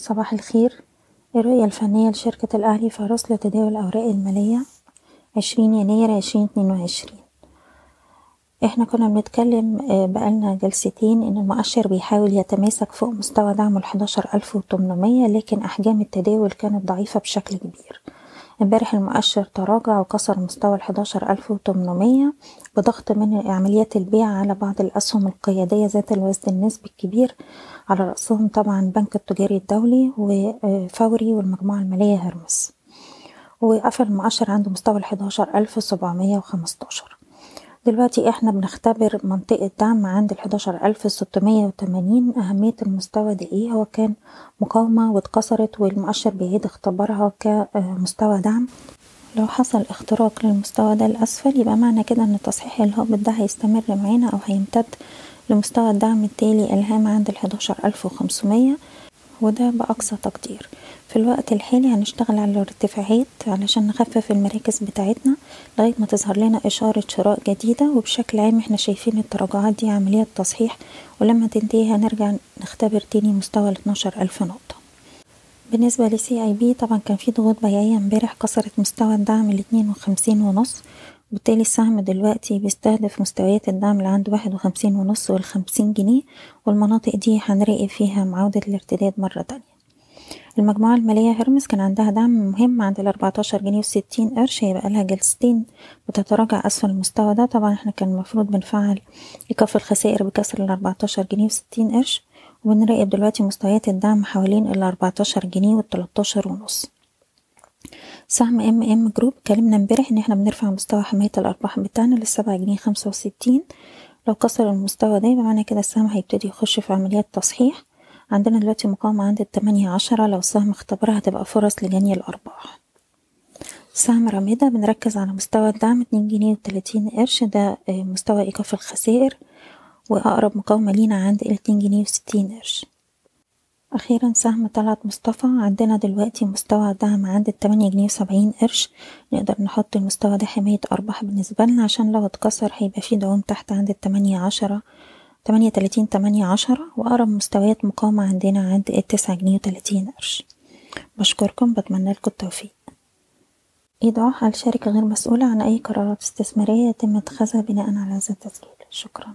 صباح الخير. الرؤية الفنية لشركة الأهلي فارس لتداول الأوراق المالية عشرين يناير عشرين اتنين وعشرين. إحنا كنا بنتكلم بقالنا جلستين إن المؤشر بيحاول يتماسك فوق مستوى دعمه الحداشر ألف وتمنمية لكن أحجام التداول كانت ضعيفة بشكل كبير. امبارح المؤشر تراجع وكسر مستوى ألف وتمنمية بضغط من عمليات البيع على بعض الأسهم القيادية ذات الوزن النسبي الكبير على رأسهم طبعا البنك التجاري الدولي وفوري والمجموعة المالية هرمس. وقفل المؤشر عند مستوى سبعمية وخمستاشر. دلوقتي إحنا بنختبر منطقة دعم عند ستمية وتمانين أهمية المستوى ده إيه؟ هو كان مقاومة واتكسرت والمؤشر بيعيد اختبارها كمستوى دعم. لو حصل اختراق للمستوى ده الأسفل يبقى معنى كده إن تصحيح الهابط ده هيستمر معانا أو هيمتد لمستوى الدعم التالي الهام عند ألف وخمسمية وده بأقصى تقدير. في الوقت الحالي هنشتغل على الارتفاعات علشان نخفف المراكز بتاعتنا لغاية ما تظهر لنا إشارة شراء جديدة وبشكل عام إحنا شايفين التراجعات دي عملية تصحيح ولما تنتهي هنرجع نختبر تاني مستوى الاتناشر ألف نقطة. بالنسبة لسي اي بي طبعا كان في ضغوط بيعية امبارح كسرت مستوى الدعم الاتنين وخمسين ونص وبالتالي السهم دلوقتي بيستهدف مستويات الدعم اللي عند واحد وخمسين ونص والخمسين جنيه والمناطق دي هنراقب فيها معاودة الارتداد مرة تانية. المجموعة المالية هرمس كان عندها دعم مهم عند الأربعتاشر جنيه وستين قرش هيبقى لها جلستين بتتراجع أسفل المستوى ده. طبعا إحنا كان المفروض بنفعل إيقاف الخسائر بكسر الأربعتاشر جنيه وستين قرش وبنراقب دلوقتي مستويات الدعم حوالين الأربعتاشر جنيه والتلاتاشر ونص. سهم إم إم جروب اتكلمنا امبارح إن إحنا بنرفع مستوى حماية الأرباح بتاعنا للسبعة جنيه خمسة وستين. لو كسر المستوى ده يبقى معنى كده السهم هيبتدي يخش في عمليات تصحيح. عندنا دلوقتي مقاومة عند التمانية عشرة لو السهم اختبرها هتبقى فرص لجني الأرباح. سهم رميدة بنركز على مستوى الدعم اتنين جنيه وتلاتين قرش ده مستوى إيقاف الخسائر وأقرب مقاومة لينا عند الاتنين جنيه وستين قرش. أخيرا سهم طلعت مصطفى عندنا دلوقتي مستوى دعم عند التمانية جنيه وسبعين قرش نقدر نحط المستوى ده حماية أرباح بالنسبة لنا عشان لو اتكسر هيبقى فيه دعوم تحت عند التمانية عشرة. تمانية تلاتين تمانية عشرة وأقرب مستويات مقاومة عندنا عند التسعة جنيه وتلاتين قرش. بشكركم بتمنى لكم التوفيق. إيضاح الشركة غير مسؤولة عن أي قرارات استثمارية يتم اتخاذها بناء على هذا التسجيل. شكرا.